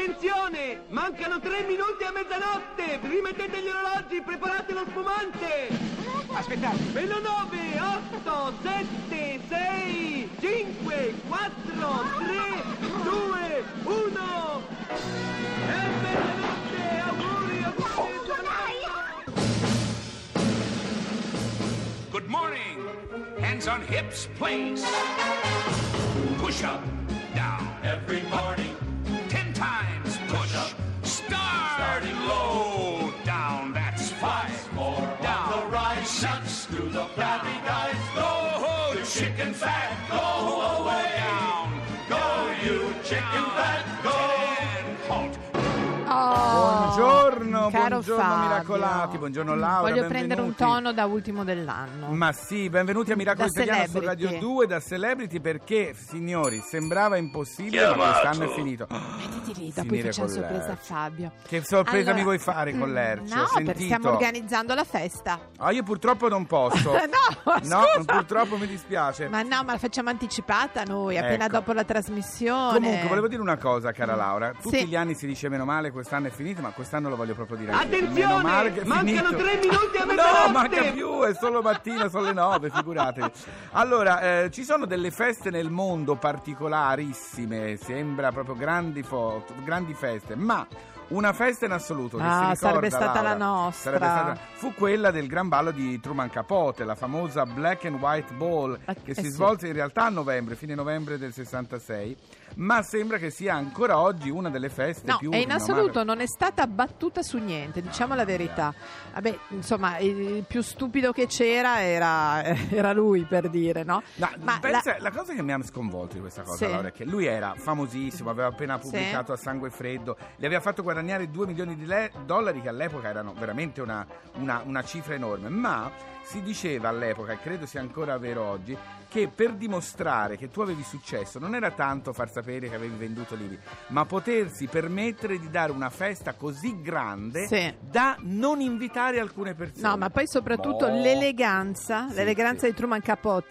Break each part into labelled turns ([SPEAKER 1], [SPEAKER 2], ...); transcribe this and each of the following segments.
[SPEAKER 1] Attenzione! Mancano tre minuti a mezzanotte! Rimettete gli orologi, preparate lo spumante!
[SPEAKER 2] Aspettate.
[SPEAKER 1] Meno 9, 8, 7, 6, 5, 4, 3, 2, 1! E mezzanotte! Auguri, auguri!
[SPEAKER 3] Good morning. Hands on hips, please. Push up,
[SPEAKER 4] Buongiorno,
[SPEAKER 5] caro
[SPEAKER 4] buongiorno
[SPEAKER 5] Fabio.
[SPEAKER 4] miracolati, buongiorno Laura.
[SPEAKER 5] Voglio prendere un
[SPEAKER 4] benvenuti.
[SPEAKER 5] tono da ultimo dell'anno.
[SPEAKER 4] Ma sì, benvenuti a Miracolo
[SPEAKER 5] Da
[SPEAKER 4] Italiano su
[SPEAKER 5] celebrity.
[SPEAKER 4] Radio 2 da Celebrity perché, signori, sembrava impossibile, ma quest'anno è finito.
[SPEAKER 5] Mettiti lì, dopo
[SPEAKER 4] Finire
[SPEAKER 5] facciamo
[SPEAKER 4] con
[SPEAKER 5] sorpresa a. Fabio.
[SPEAKER 4] Che sorpresa
[SPEAKER 5] Allora-
[SPEAKER 4] mi vuoi fare con l'Erce?
[SPEAKER 5] No,
[SPEAKER 4] Ho
[SPEAKER 5] perché
[SPEAKER 4] sentito.
[SPEAKER 5] stiamo organizzando la festa.
[SPEAKER 4] Ah, io purtroppo non posso.
[SPEAKER 5] no,
[SPEAKER 4] No,
[SPEAKER 5] scusa.
[SPEAKER 4] purtroppo mi dispiace.
[SPEAKER 5] Ma no, ma la facciamo anticipata noi, appena
[SPEAKER 4] Ecco.
[SPEAKER 5] dopo la trasmissione.
[SPEAKER 4] Comunque, volevo dire una cosa, cara Laura. Tutti
[SPEAKER 5] Sì.
[SPEAKER 4] gli anni si dice meno male, quest'anno è finito, ma quest'anno lo voglio proprio dire.
[SPEAKER 1] Attenzione!
[SPEAKER 4] Male
[SPEAKER 1] Mancano tre minuti a
[SPEAKER 4] No,
[SPEAKER 1] mezzanotte!
[SPEAKER 4] manca più, è solo mattina, sono le nove, figuratevi. Allora, eh, ci sono delle feste nel mondo particolarissime, sembra proprio grandi, fo- grandi feste, ma una festa in assoluto che
[SPEAKER 5] Ah,
[SPEAKER 4] si ricorda,
[SPEAKER 5] sarebbe stata
[SPEAKER 4] Laura,
[SPEAKER 5] la nostra.
[SPEAKER 4] stata- fu quella del gran ballo di Truman Capote, la famosa Black and White Ball,
[SPEAKER 5] Ah,
[SPEAKER 4] che
[SPEAKER 5] eh
[SPEAKER 4] si
[SPEAKER 5] sì.
[SPEAKER 4] svolse in realtà a novembre, fine novembre del 66, ma sembra che sia ancora oggi una delle feste
[SPEAKER 5] No,
[SPEAKER 4] più
[SPEAKER 5] e in assoluto non è stata battuta su niente, diciamo la verità. Vabbè, insomma, il più stupido che c'era era, era lui, per dire, no?
[SPEAKER 4] No,
[SPEAKER 5] Ma
[SPEAKER 4] pensa-
[SPEAKER 5] la-
[SPEAKER 4] la... cosa che mi ha sconvolto di questa cosa
[SPEAKER 5] Sì.
[SPEAKER 4] Laura, è che lui era famosissimo, aveva appena
[SPEAKER 5] Sì.
[SPEAKER 4] pubblicato a sangue freddo, gli aveva fatto guadagnare 2 milioni di le- dollari che all'epoca erano veramente una, una- una cifra enorme, ma si diceva all'epoca, e credo sia ancora vero oggi, che per dimostrare che tu avevi successo non era tanto far sapere che avevi venduto libri, ma potersi permettere di dare una festa così grande
[SPEAKER 5] Sì.
[SPEAKER 4] da non invitare alcune persone.
[SPEAKER 5] No, ma poi soprattutto
[SPEAKER 4] Boh.
[SPEAKER 5] l'eleganza,
[SPEAKER 4] Sì,
[SPEAKER 5] l'eleganza
[SPEAKER 4] sì.
[SPEAKER 5] di Truman Capote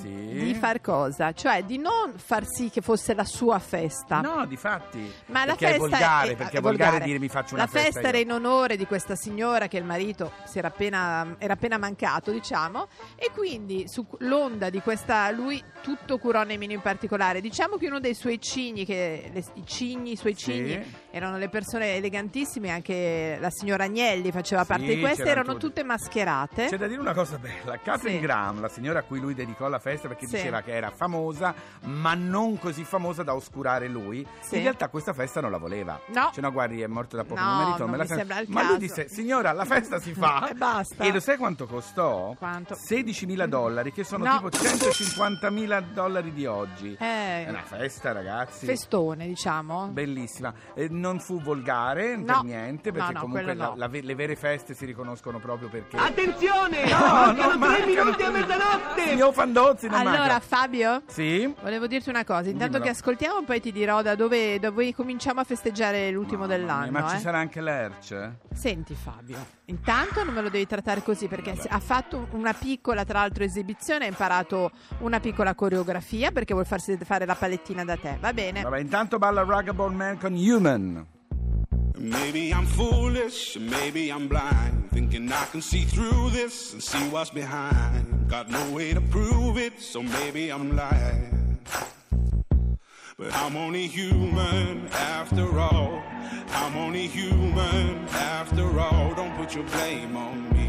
[SPEAKER 4] Sì.
[SPEAKER 5] di far cosa? Cioè di non far sì che fosse la sua festa.
[SPEAKER 4] No, difatti.
[SPEAKER 5] Ma la festa
[SPEAKER 4] è volgare,
[SPEAKER 5] è-
[SPEAKER 4] perché
[SPEAKER 5] è
[SPEAKER 4] volgare,
[SPEAKER 5] volgare.
[SPEAKER 4] dire mi faccio una
[SPEAKER 5] La festa era in onore di questa signora che il marito era appena, era appena mancato, diciamo, e quindi sull'onda di questa lui tutto curò Nemino in particolare. Diciamo che uno dei suoi cigni, che le- i cigni, i suoi
[SPEAKER 4] Sì.
[SPEAKER 5] cigni erano le persone elegantissime, anche la signora Agnelli faceva
[SPEAKER 4] Sì,
[SPEAKER 5] parte di queste, erano
[SPEAKER 4] tutte.
[SPEAKER 5] tutte mascherate.
[SPEAKER 4] C'è da dire una cosa bella, Catherine
[SPEAKER 5] Sì.
[SPEAKER 4] Graham, la signora a cui lui dedicò la festa perché diceva che era famosa, ma non così famosa da oscurare lui, in realtà questa festa non la voleva.
[SPEAKER 5] No.
[SPEAKER 4] Cioè no, guardi, è morto da poco,
[SPEAKER 5] No,
[SPEAKER 4] non ritorno,
[SPEAKER 5] non mi il
[SPEAKER 4] Ma lui
[SPEAKER 5] caso.
[SPEAKER 4] disse, signora, la festa si fa.
[SPEAKER 5] E basta.
[SPEAKER 4] E lo sai quanto costò?
[SPEAKER 5] Quanto?
[SPEAKER 4] 16.000 dollari, che sono
[SPEAKER 5] No.
[SPEAKER 4] tipo 150.000 dollari di oggi.
[SPEAKER 5] Eh,
[SPEAKER 4] È una festa, ragazzi.
[SPEAKER 5] festone, diciamo.
[SPEAKER 4] Bellissima, Eh, non fu volgare
[SPEAKER 5] No.
[SPEAKER 4] per niente perché
[SPEAKER 5] No, no,
[SPEAKER 4] comunque
[SPEAKER 5] quello
[SPEAKER 4] la-
[SPEAKER 5] no.
[SPEAKER 4] la ve- le vere feste si riconoscono proprio perché
[SPEAKER 1] Attenzione!
[SPEAKER 4] No,
[SPEAKER 1] mancano
[SPEAKER 4] non
[SPEAKER 1] tre
[SPEAKER 4] mancano.
[SPEAKER 1] minuti a mezzanotte!
[SPEAKER 4] Signor Fandozzi non
[SPEAKER 5] Allora,
[SPEAKER 4] manca.
[SPEAKER 5] Fabio,
[SPEAKER 4] Sì?
[SPEAKER 5] volevo dirti una cosa. Intanto
[SPEAKER 4] Dimmelo.
[SPEAKER 5] che ascoltiamo, poi ti dirò da dove, da dove cominciamo a festeggiare l'ultimo
[SPEAKER 4] Mamma mia,
[SPEAKER 5] dell'anno.
[SPEAKER 4] Ma ci
[SPEAKER 5] eh.
[SPEAKER 4] sarà anche l'Erce?
[SPEAKER 5] Senti, Fabio, intanto non me lo devi trattare così perché si- ha fatto una piccola, tra l'altro, esibizione. Ha imparato una piccola coreografia perché vuol farsi fare la palettina da te. Va bene.
[SPEAKER 4] Vabbè, intanto balla Ragabone Man con Human.
[SPEAKER 6] Maybe I'm foolish, maybe I'm blind, thinking I can see through this and see what's behind. Got no way to prove it, so maybe I'm lying. But I'm only human after all. I'm only human after all. Don't put your blame on me.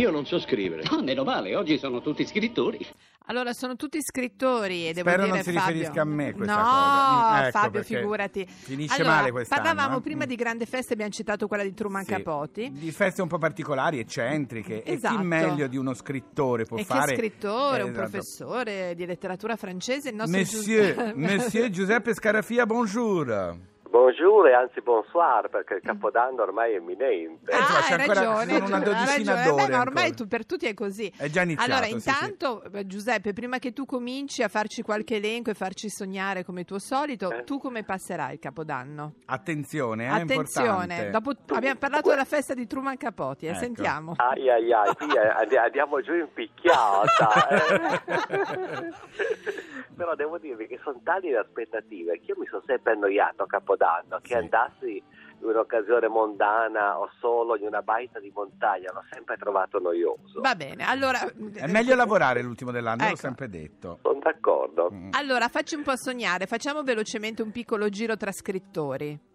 [SPEAKER 2] Io non so scrivere.
[SPEAKER 7] Ah, meno male, oggi sono tutti scrittori.
[SPEAKER 5] Allora, sono tutti scrittori e devo
[SPEAKER 4] Spero
[SPEAKER 5] dire
[SPEAKER 4] non si
[SPEAKER 5] Fabio-
[SPEAKER 4] riferisca a me questa
[SPEAKER 5] no,
[SPEAKER 4] cosa. Mm, ecco,
[SPEAKER 5] Fabio, figurati.
[SPEAKER 4] finisce
[SPEAKER 5] allora,
[SPEAKER 4] male quest'anno,
[SPEAKER 5] Parlavamo
[SPEAKER 4] eh.
[SPEAKER 5] prima di grande feste, abbiamo citato quella di Truman
[SPEAKER 4] Sì,
[SPEAKER 5] Capote.
[SPEAKER 4] Di feste un po' particolari, eccentriche. E
[SPEAKER 5] Esatto.
[SPEAKER 4] chi meglio di uno scrittore può
[SPEAKER 5] E
[SPEAKER 4] fare...
[SPEAKER 5] che scrittore, un
[SPEAKER 4] Esatto.
[SPEAKER 5] professore di letteratura francese, il nostro
[SPEAKER 4] Monsieur,
[SPEAKER 5] Giuseppe-
[SPEAKER 4] Monsieur Giuseppe Scarafia, bonjour.
[SPEAKER 8] Bonjour e anzi bonsoir perché il capodanno ormai è imminente.
[SPEAKER 4] Eh,
[SPEAKER 5] Ah,
[SPEAKER 4] c'è
[SPEAKER 5] hai
[SPEAKER 4] ancora-
[SPEAKER 5] ragione,
[SPEAKER 4] sono una
[SPEAKER 5] hai
[SPEAKER 4] dodicina
[SPEAKER 5] ragione. Eh,
[SPEAKER 4] d'ore
[SPEAKER 5] beh, ma ormai
[SPEAKER 4] ancora.
[SPEAKER 5] tu, per tutti è così.
[SPEAKER 4] È già iniziato,
[SPEAKER 5] Allora,
[SPEAKER 4] sì,
[SPEAKER 5] intanto, eh, Giuseppe, prima che tu cominci a farci qualche elenco e farci sognare come tuo solito,
[SPEAKER 8] Eh.
[SPEAKER 5] tu come passerai il Capodanno?
[SPEAKER 4] Attenzione, è
[SPEAKER 5] Attenzione,
[SPEAKER 4] importante.
[SPEAKER 5] dopo abbiamo parlato della festa di Truman Capote, eh,
[SPEAKER 4] Ecco.
[SPEAKER 5] sentiamo.
[SPEAKER 8] Ai ai ai, qui eh, andiamo giù in picchiata. eh. Però devo dirvi che sono tali le aspettative che io mi sono sempre annoiato a Capodanno che
[SPEAKER 4] Sì.
[SPEAKER 8] andassi in un'occasione mondana o solo in una baita di montagna l'ho sempre trovato noioso.
[SPEAKER 5] Va bene, allora...
[SPEAKER 4] È meglio lavorare l'ultimo dell'anno, l'ho
[SPEAKER 5] Ecco.
[SPEAKER 4] sempre detto.
[SPEAKER 8] Sono d'accordo.
[SPEAKER 4] Mm.
[SPEAKER 5] Allora, facci un po' sognare, facciamo velocemente un piccolo giro tra scrittori.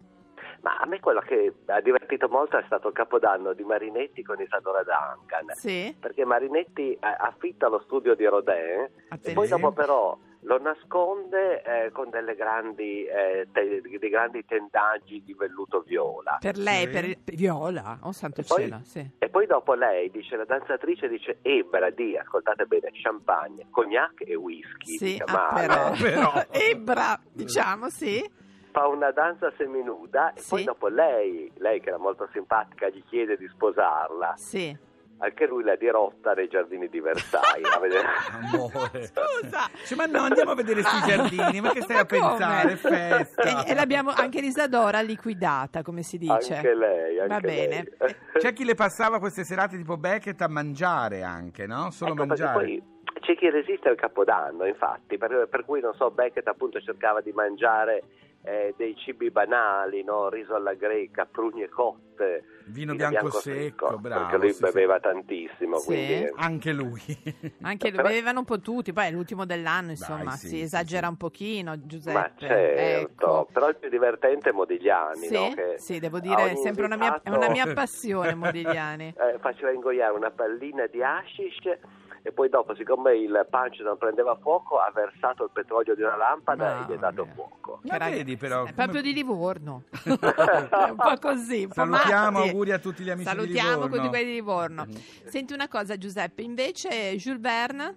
[SPEAKER 8] Ma a me quello che ha divertito molto è stato il Capodanno di Marinetti con Isadora Duncan.
[SPEAKER 5] Sì?
[SPEAKER 8] Perché Marinetti eh, affitta lo studio di Rodin e poi
[SPEAKER 5] Attenzione.
[SPEAKER 8] dopo però lo nasconde eh, con delle grandi, eh, te- dei grandi tendaggi di velluto viola.
[SPEAKER 5] Per lei,
[SPEAKER 4] Sì.
[SPEAKER 5] per Viola, oh santo
[SPEAKER 8] E poi-
[SPEAKER 5] cielo, sì.
[SPEAKER 8] E poi dopo lei dice, la danzatrice dice Ebra di, ascoltate bene, champagne, cognac e whisky.
[SPEAKER 5] Sì,
[SPEAKER 8] Dice,
[SPEAKER 5] ah,
[SPEAKER 8] "Ma
[SPEAKER 5] però.
[SPEAKER 8] no."
[SPEAKER 4] Però.
[SPEAKER 5] Ebra, diciamo, sì.
[SPEAKER 8] Fa una danza seminuda e
[SPEAKER 5] Sì.
[SPEAKER 8] poi dopo lei, lei che era molto simpatica, gli chiede di sposarla.
[SPEAKER 5] Sì.
[SPEAKER 8] Anche lui la dirotta nei giardini di Versailles. a vedere-
[SPEAKER 4] Amore.
[SPEAKER 5] Scusa.
[SPEAKER 4] Dice, ma no, andiamo a vedere sti giardini, ma che stai a
[SPEAKER 5] Ma come?
[SPEAKER 4] pensare? Festa.
[SPEAKER 5] E, e l'abbiamo anche Lisadora liquidata, come si dice.
[SPEAKER 8] Anche lei, anche
[SPEAKER 5] Va bene.
[SPEAKER 8] lei.
[SPEAKER 4] C'è chi le passava queste serate tipo Beckett a mangiare anche, no? Solo
[SPEAKER 8] Ecco,
[SPEAKER 4] mangiare.
[SPEAKER 8] c'è chi resiste al capodanno, infatti, per, per cui non so, Beckett appunto cercava di mangiare eh, dei cibi banali, no? riso alla greca, prugne cotte,
[SPEAKER 4] Vino bianco secco, bravo,
[SPEAKER 8] perché lui
[SPEAKER 4] sì,
[SPEAKER 8] beveva tantissimo,
[SPEAKER 5] Sì.
[SPEAKER 8] quindi
[SPEAKER 4] Anche lui.
[SPEAKER 5] Anche
[SPEAKER 8] Però-
[SPEAKER 5] bevevano un po' tutti, poi è l'ultimo dell'anno, insomma,
[SPEAKER 4] sì,
[SPEAKER 5] si
[SPEAKER 4] sì,
[SPEAKER 5] esagera
[SPEAKER 4] sì.
[SPEAKER 5] un pochino, Giuseppe.
[SPEAKER 8] ma certo,
[SPEAKER 5] Ecco.
[SPEAKER 8] però il più divertente è Modigliani,
[SPEAKER 5] Sì,
[SPEAKER 8] no? Che
[SPEAKER 5] sì, devo dire, è sempre una mia, una mia passione, Modigliani.
[SPEAKER 8] eh, faceva ingoiare una pallina di hashish e poi dopo, siccome il punch non prendeva fuoco, ha versato il petrolio di una lampada
[SPEAKER 5] Mamma
[SPEAKER 8] e gli ha dato
[SPEAKER 5] mia.
[SPEAKER 8] fuoco.
[SPEAKER 4] Ma
[SPEAKER 5] rag-
[SPEAKER 4] vedi però,
[SPEAKER 5] È proprio di Livorno. è un po' così.
[SPEAKER 4] Salutiamo,
[SPEAKER 5] matti.
[SPEAKER 4] auguri a tutti gli amici di
[SPEAKER 5] Salutiamo
[SPEAKER 4] Livorno.
[SPEAKER 5] tutti quelli di Livorno.
[SPEAKER 4] Mhm.
[SPEAKER 5] Senti una cosa, Giuseppe, invece Jules Verne?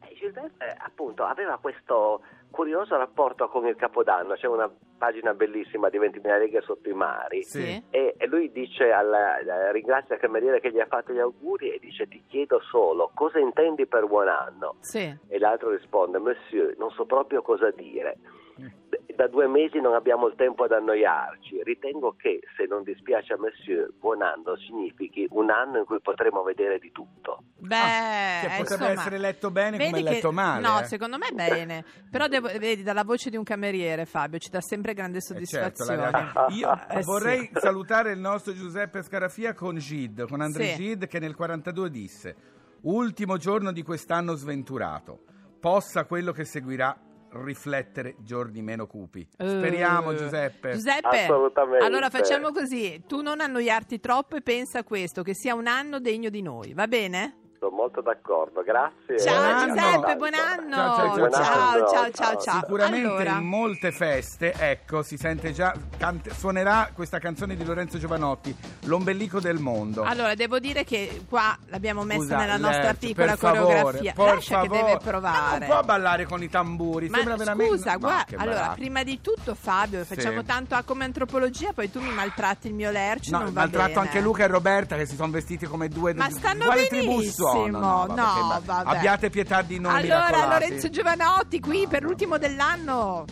[SPEAKER 8] Eh, Gilbert appunto aveva questo curioso rapporto con il Capodanno, c'è una pagina bellissima di 20.000 leghe sotto i mari.
[SPEAKER 4] Sì.
[SPEAKER 8] e, e lui dice alla, eh, ringrazia il cameriere che gli ha fatto gli auguri e dice ti chiedo solo cosa intendi per buon anno?
[SPEAKER 5] Sì.
[SPEAKER 8] e l'altro risponde Monsieur non so proprio cosa dire da due mesi non abbiamo il tempo ad annoiarci ritengo che se non dispiace a Monsieur buon anno significhi un anno in cui potremo vedere di tutto
[SPEAKER 5] Beh,
[SPEAKER 4] Ah, che potrebbe
[SPEAKER 5] insomma,
[SPEAKER 4] essere letto bene come è letto
[SPEAKER 5] che-
[SPEAKER 4] male.
[SPEAKER 5] No,
[SPEAKER 4] eh.
[SPEAKER 5] secondo me bene. Però devo- vedi, dalla voce di un cameriere, Fabio, ci dà sempre grande
[SPEAKER 4] Eh, certo,
[SPEAKER 5] soddisfazione.
[SPEAKER 4] Io
[SPEAKER 5] Eh, sì.
[SPEAKER 4] vorrei salutare il nostro Giuseppe Scarafia con Gid, con André
[SPEAKER 5] Sì.
[SPEAKER 4] Gid che nel 42 disse ultimo giorno di quest'anno sventurato, possa quello che seguirà riflettere giorni meno cupi.
[SPEAKER 5] Eh,
[SPEAKER 4] Speriamo, Giuseppe.
[SPEAKER 5] Giuseppe,
[SPEAKER 8] Assolutamente.
[SPEAKER 5] allora facciamo così: tu non annoiarti troppo e pensa a questo, che sia un anno degno di noi, va bene?
[SPEAKER 8] Sono molto d'accordo, grazie.
[SPEAKER 5] Ciao
[SPEAKER 4] Buon anno.
[SPEAKER 5] Giuseppe, buon anno!
[SPEAKER 4] Ciao, ciao,
[SPEAKER 5] ciao,
[SPEAKER 8] anno.
[SPEAKER 5] ciao, ciao, ciao.
[SPEAKER 4] Sicuramente
[SPEAKER 5] Allora,
[SPEAKER 4] in molte feste, ecco, si sente già, cante- suonerà questa canzone di Lorenzo Giovanotti, L'ombelico del mondo.
[SPEAKER 5] allora, devo dire che qua l'abbiamo messa
[SPEAKER 4] Scusa,
[SPEAKER 5] nella nostra
[SPEAKER 4] Lerch,
[SPEAKER 5] piccola
[SPEAKER 4] favore,
[SPEAKER 5] coreografia.
[SPEAKER 4] per
[SPEAKER 5] Lascia
[SPEAKER 4] favore.
[SPEAKER 5] che deve
[SPEAKER 4] Ma
[SPEAKER 5] provare.
[SPEAKER 4] non può ballare con i tamburi,
[SPEAKER 5] Ma
[SPEAKER 4] sembra veramente...
[SPEAKER 5] scusa,
[SPEAKER 4] Ma
[SPEAKER 5] guarda, allora,
[SPEAKER 4] baracca.
[SPEAKER 5] prima di tutto Fabio, facciamo
[SPEAKER 4] Sì.
[SPEAKER 5] tanto A come antropologia, poi tu mi maltratti il mio lercio,
[SPEAKER 4] No,
[SPEAKER 5] non va
[SPEAKER 4] maltratto
[SPEAKER 5] bene.
[SPEAKER 4] anche Luca e Roberta che si sono vestiti come due
[SPEAKER 5] Ma stanno benissimo. No,
[SPEAKER 4] vabbè, che ba-
[SPEAKER 5] vabbè.
[SPEAKER 4] Abbiate pietà di noi
[SPEAKER 5] Allora,
[SPEAKER 4] miracolati.
[SPEAKER 5] Lorenzo Giovanotti qui per l'ultimo dell'anno.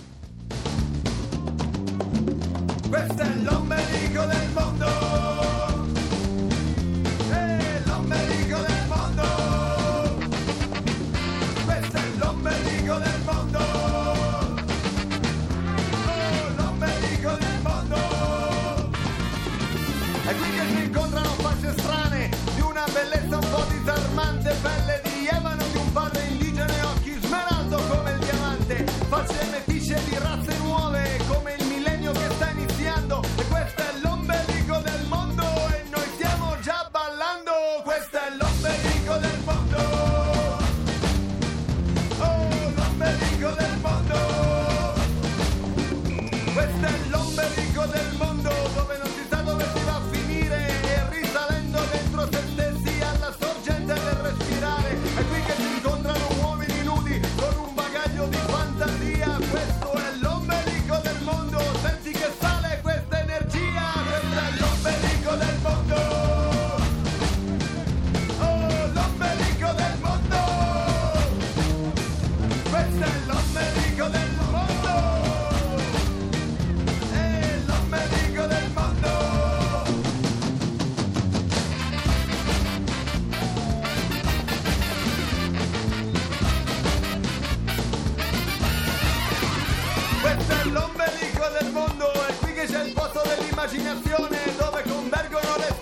[SPEAKER 1] Questo è l'ombelico del mondo. L'ombelico del mondo, è qui che c'è il posto dell'immaginazione, dove convergono le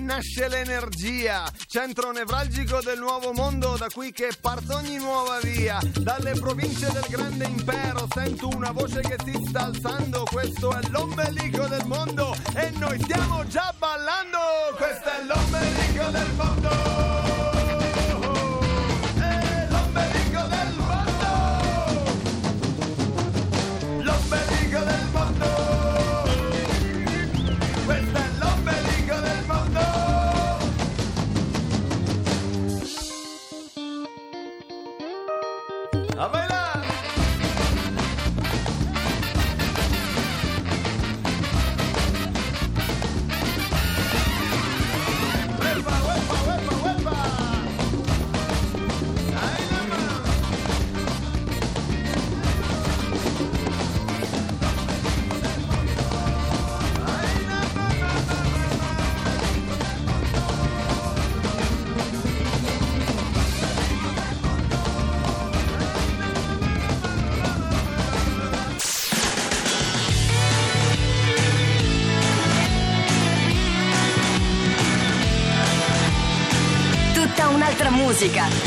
[SPEAKER 1] nasce l'energia, centro nevralgico del nuovo mondo, da qui che parte ogni nuova via. Dalle province del grande impero sento una voce che si sta alzando, questo è l'ombelico del mondo e noi stiamo già ballando. Questo è l'ombelico del mondo.
[SPEAKER 9] 时间。